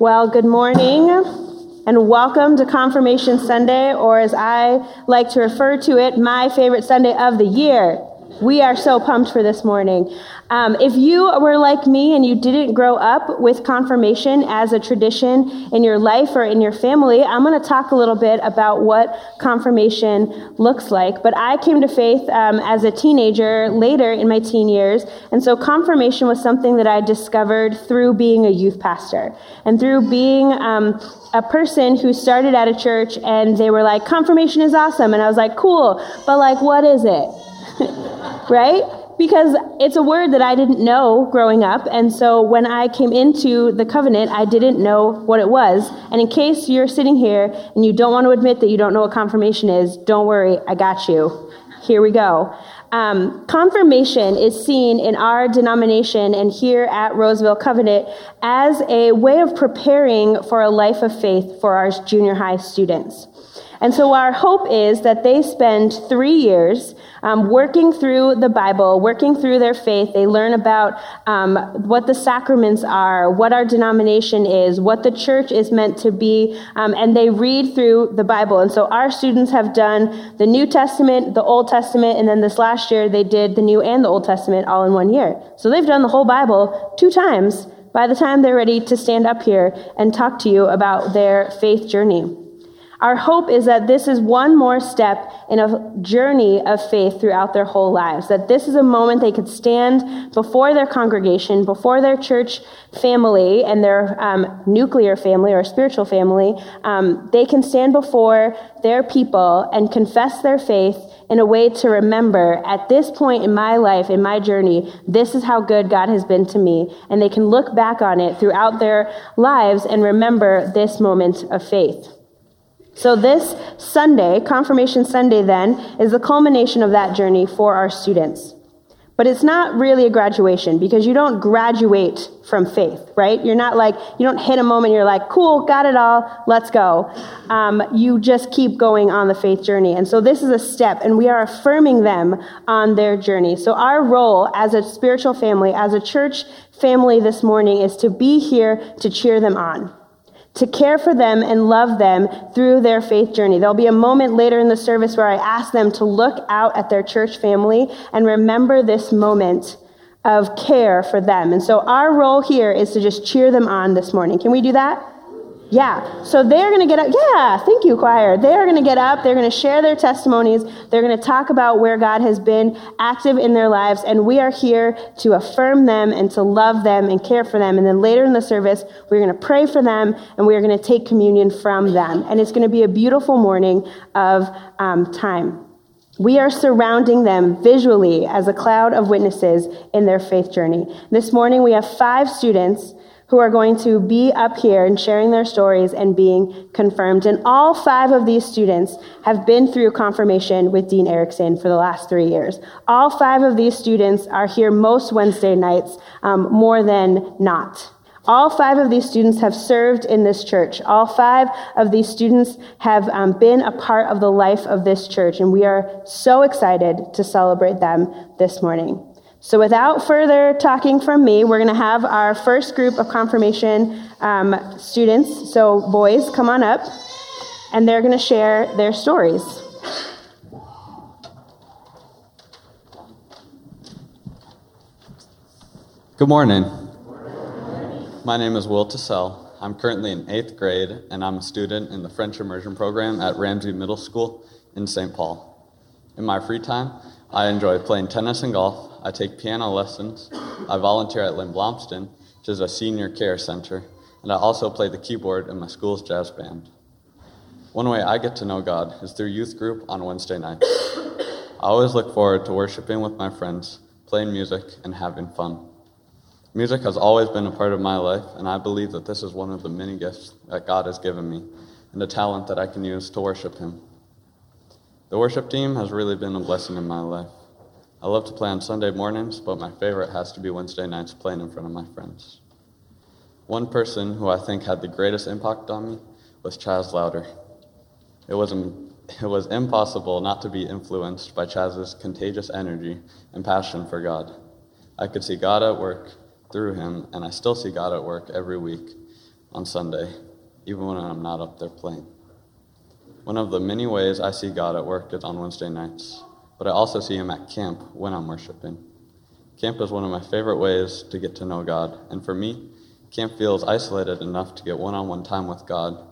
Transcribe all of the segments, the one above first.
Well, good morning and welcome to Confirmation Sunday, or as I like to refer to it, my favorite Sunday of the year. We are so pumped for this morning. Um, if you were like me and you didn't grow up with confirmation as a tradition in your life or in your family, I'm going to talk a little bit about what confirmation looks like. But I came to faith um, as a teenager later in my teen years, and so confirmation was something that I discovered through being a youth pastor and through being um, a person who started at a church and they were like, confirmation is awesome. And I was like, cool, but like, what is it? right? Because it's a word that I didn't know growing up. And so when I came into the covenant, I didn't know what it was. And in case you're sitting here and you don't want to admit that you don't know what confirmation is, don't worry, I got you. Here we go. Um, confirmation is seen in our denomination and here at Roseville Covenant as a way of preparing for a life of faith for our junior high students. And so our hope is that they spend three years um, working through the Bible, working through their faith. They learn about um, what the sacraments are, what our denomination is, what the church is meant to be, um, and they read through the Bible. And so our students have done the New Testament, the Old Testament, and then this last year they did the New and the Old Testament all in one year. So they've done the whole Bible two times by the time they're ready to stand up here and talk to you about their faith journey. Our hope is that this is one more step in a journey of faith throughout their whole lives. That this is a moment they could stand before their congregation, before their church family and their um, nuclear family or spiritual family. Um, they can stand before their people and confess their faith in a way to remember at this point in my life, in my journey, this is how good God has been to me. And they can look back on it throughout their lives and remember this moment of faith. So, this Sunday, Confirmation Sunday, then, is the culmination of that journey for our students. But it's not really a graduation because you don't graduate from faith, right? You're not like, you don't hit a moment, you're like, cool, got it all, let's go. Um, you just keep going on the faith journey. And so this is a step, and we are affirming them on their journey. So our role as a spiritual family, as a church family this morning, is to be here to cheer them on to care for them and love them through their faith journey. There'll be a moment later in the service where I ask them to look out at their church family and remember this moment of care for them. And so our role here is to just cheer them on this morning. Can we do that? Yeah. So they're going to get up. Yeah. Thank you, choir. They're going to get up. They're going to share their testimonies. They're going to talk about where God has been active in their lives. And we are here to affirm them and to love them and care for them. And then later in the service, we're going to pray for them and we're going to take communion from them. And it's going to be a beautiful morning of um, time. We are surrounding them visually as a cloud of witnesses in their faith journey. This morning, we have five students who are going to be up here and sharing their stories and being confirmed. And all five of these students have been through confirmation with Dean Erickson for the last three years. All five of these students are here most Wednesday nights, um, more than not. All five of these students have served in this church. All five of these students have um, been a part of the life of this church, and we are so excited to celebrate them this morning. So, without further talking from me, we're going to have our first group of confirmation um, students. So, boys, come on up, and they're going to share their stories. Good morning. My name is Will Tassell. I'm currently in eighth grade, and I'm a student in the French immersion program at Ramsey Middle School in St. Paul. In my free time, I enjoy playing tennis and golf, I take piano lessons. I volunteer at Lyngblomsten, which is a senior care center, and I also play the keyboard in my school's jazz band. One way I get to know God is through youth group on Wednesday nights. I always look forward to worshiping with my friends, playing music, and having fun. Music has always been a part of my life, and I believe that this is one of the many gifts that God has given me and a talent that I can use to worship Him. The worship team has really been a blessing in my life. I love to play on Sunday mornings, but my favorite has to be Wednesday nights playing in front of my friends. One person who I think had the greatest impact on me was Chaz Louder. It was, it was impossible not to be influenced by Chaz's contagious energy and passion for God. I could see God at work through him, and I still see God at work every week on Sunday, even when I'm not up there playing. One of the many ways I see God at work is on Wednesday nights, but I also see Him at camp when I'm worshiping. Camp is one of my favorite ways to get to know God, and for me, camp feels isolated enough to get one on one time with God,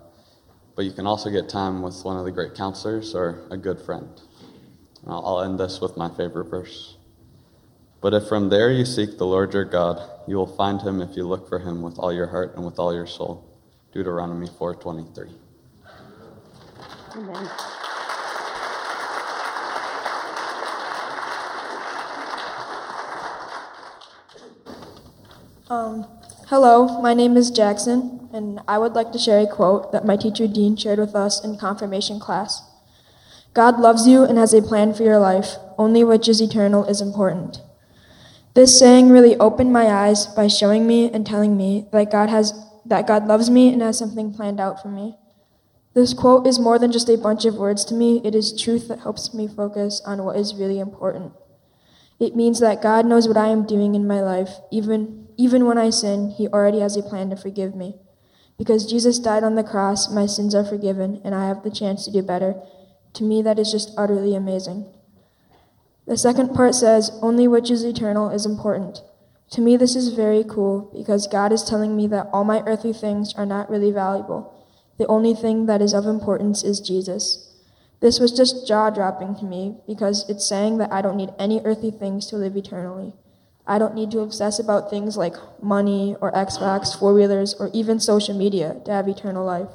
but you can also get time with one of the great counselors or a good friend. I'll end this with my favorite verse. But if from there you seek the Lord your God, you will find him if you look for him with all your heart and with all your soul. Deuteronomy 4:23. Amen. Um, hello, my name is Jackson, and I would like to share a quote that my teacher Dean shared with us in confirmation class. God loves you and has a plan for your life, only which is eternal is important. This saying really opened my eyes by showing me and telling me that God has that God loves me and has something planned out for me. This quote is more than just a bunch of words to me, it is truth that helps me focus on what is really important. It means that God knows what I am doing in my life. Even, even when I sin, He already has a plan to forgive me. Because Jesus died on the cross, my sins are forgiven, and I have the chance to do better. To me, that is just utterly amazing. The second part says, Only which is eternal is important. To me, this is very cool because God is telling me that all my earthly things are not really valuable. The only thing that is of importance is Jesus. This was just jaw dropping to me because it's saying that I don't need any earthly things to live eternally. I don't need to obsess about things like money or Xbox, four wheelers, or even social media to have eternal life.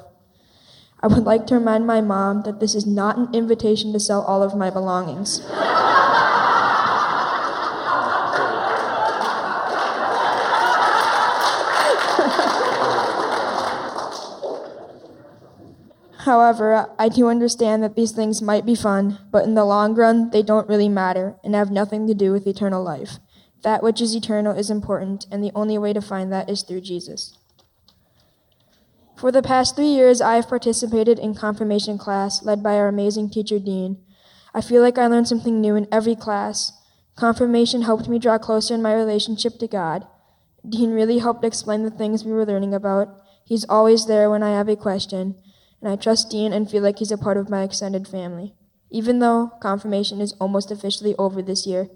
I would like to remind my mom that this is not an invitation to sell all of my belongings. However, I do understand that these things might be fun, but in the long run, they don't really matter and have nothing to do with eternal life. That which is eternal is important, and the only way to find that is through Jesus. For the past three years, I have participated in confirmation class led by our amazing teacher, Dean. I feel like I learned something new in every class. Confirmation helped me draw closer in my relationship to God. Dean really helped explain the things we were learning about. He's always there when I have a question and I trust Dean and feel like he's a part of my extended family. Even though confirmation is almost officially over this year,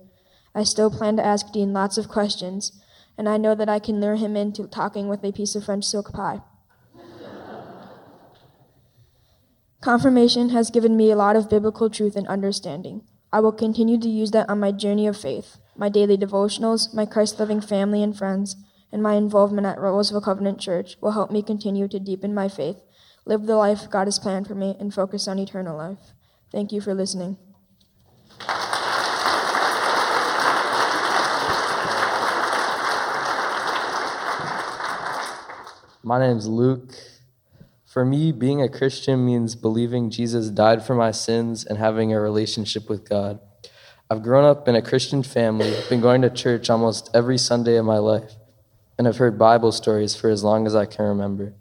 I still plan to ask Dean lots of questions, and I know that I can lure him into talking with a piece of French silk pie. Confirmation has given me a lot of biblical truth and understanding. I will continue to use that on my journey of faith, my daily devotionals, my Christ loving family and friends, and my involvement at Roseville Covenant Church will help me continue to deepen my faith live the life God has planned for me, and focus on eternal life. Thank you for listening. My name is Luke. For me, being a Christian means believing Jesus died for my sins and having a relationship with God. I've grown up in a Christian family, been going to church almost every Sunday of my life, and have heard Bible stories for as long as I can remember.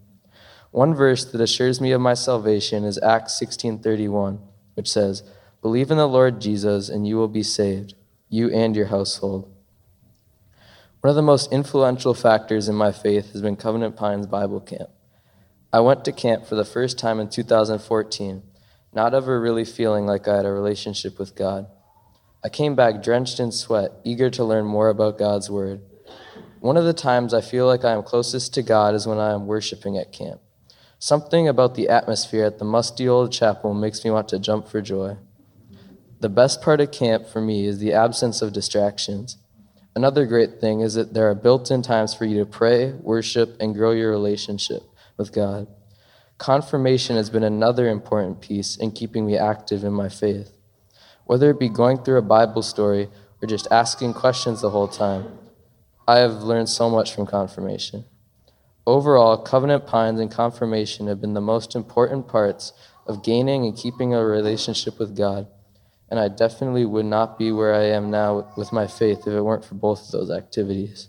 One verse that assures me of my salvation is Acts 16:31, which says, "Believe in the Lord Jesus and you will be saved, you and your household." One of the most influential factors in my faith has been Covenant Pines Bible Camp. I went to camp for the first time in 2014, not ever really feeling like I had a relationship with God. I came back drenched in sweat, eager to learn more about God's Word. One of the times I feel like I am closest to God is when I am worshiping at camp. Something about the atmosphere at the musty old chapel makes me want to jump for joy. The best part of camp for me is the absence of distractions. Another great thing is that there are built in times for you to pray, worship, and grow your relationship with God. Confirmation has been another important piece in keeping me active in my faith. Whether it be going through a Bible story or just asking questions the whole time, I have learned so much from confirmation. Overall, Covenant Pines and confirmation have been the most important parts of gaining and keeping a relationship with God. And I definitely would not be where I am now with my faith if it weren't for both of those activities.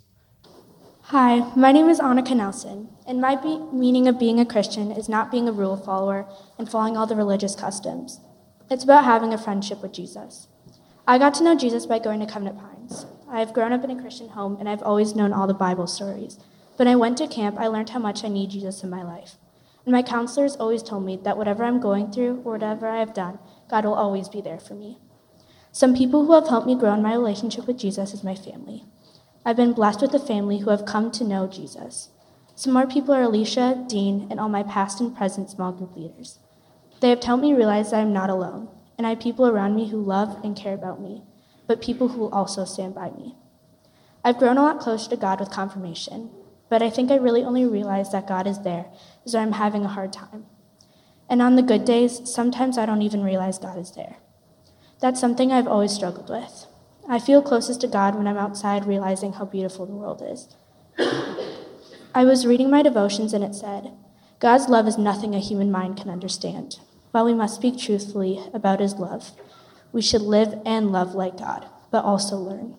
Hi, my name is Annika Nelson, and my be- meaning of being a Christian is not being a rule follower and following all the religious customs. It's about having a friendship with Jesus. I got to know Jesus by going to Covenant Pines. I have grown up in a Christian home, and I've always known all the Bible stories When I went to camp, I learned how much I need Jesus in my life. And my counselors always told me that whatever I'm going through or whatever I have done, God will always be there for me. Some people who have helped me grow in my relationship with Jesus is my family. I've been blessed with a family who have come to know Jesus. Some more people are Alicia, Dean, and all my past and present small group leaders. They have helped me realize that I'm not alone, and I have people around me who love and care about me, but people who will also stand by me. I've grown a lot closer to God with confirmation, but I think I really only realize that God is there is when I'm having a hard time. And on the good days, sometimes I don't even realize God is there. That's something I've always struggled with. I feel closest to God when I'm outside realizing how beautiful the world is. I was reading my devotions and it said, God's love is nothing a human mind can understand. While we must speak truthfully about his love, we should live and love like God, but also learn.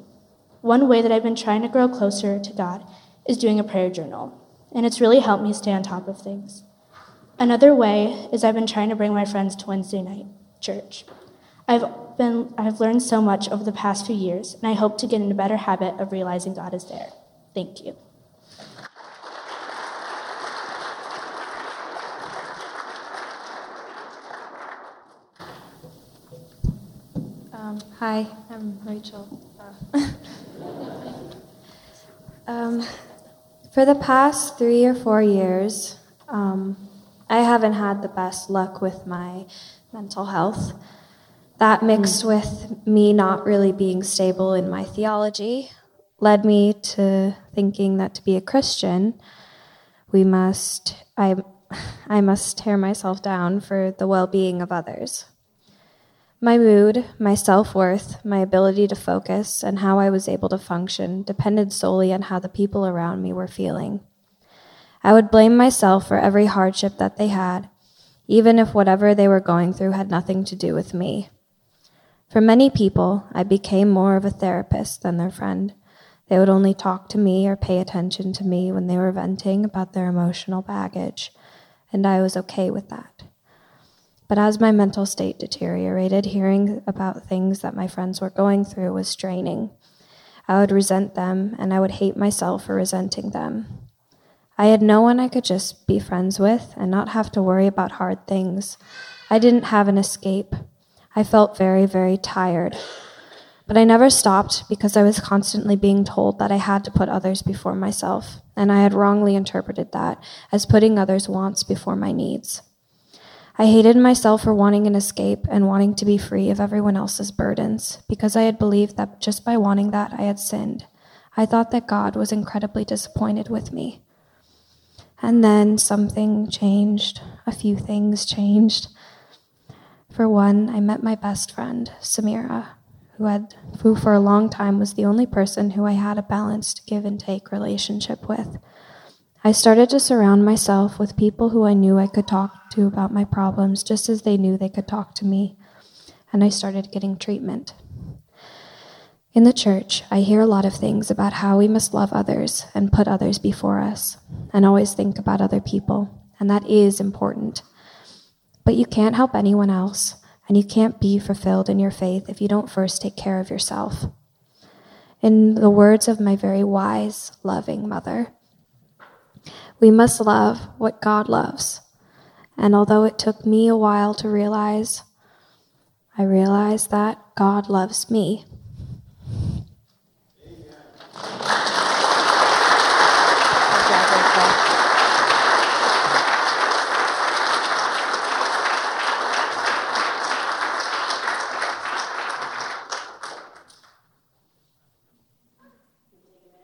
One way that I've been trying to grow closer to God is doing a prayer journal, and it's really helped me stay on top of things. Another way is I've been trying to bring my friends to Wednesday night church. I've been I've learned so much over the past few years, and I hope to get in a better habit of realizing God is there. Thank you. Um, hi, I'm Rachel. Uh, um, for the past three or four years, um, I haven't had the best luck with my mental health. That mixed hmm. with me not really being stable in my theology led me to thinking that to be a Christian, we must I I must tear myself down for the well-being of others. My mood, my self-worth, my ability to focus, and how I was able to function depended solely on how the people around me were feeling. I would blame myself for every hardship that they had, even if whatever they were going through had nothing to do with me. For many people, I became more of a therapist than their friend. They would only talk to me or pay attention to me when they were venting about their emotional baggage, and I was okay with that. But as my mental state deteriorated, hearing about things that my friends were going through was draining. I would resent them, and I would hate myself for resenting them. I had no one I could just be friends with and not have to worry about hard things. I didn't have an escape. I felt very, very tired. But I never stopped because I was constantly being told that I had to put others before myself, and I had wrongly interpreted that as putting others' wants before my needs. I hated myself for wanting an escape and wanting to be free of everyone else's burdens because I had believed that just by wanting that I had sinned. I thought that God was incredibly disappointed with me. And then something changed, a few things changed. For one, I met my best friend, Samira, who had who for a long time was the only person who I had a balanced give and take relationship with. I started to surround myself with people who I knew I could talk to about my problems just as they knew they could talk to me, and I started getting treatment. In the church, I hear a lot of things about how we must love others and put others before us, and always think about other people, and that is important. But you can't help anyone else, and you can't be fulfilled in your faith if you don't first take care of yourself. In the words of my very wise, loving mother, we must love what God loves. And although it took me a while to realize, I realized that God loves me.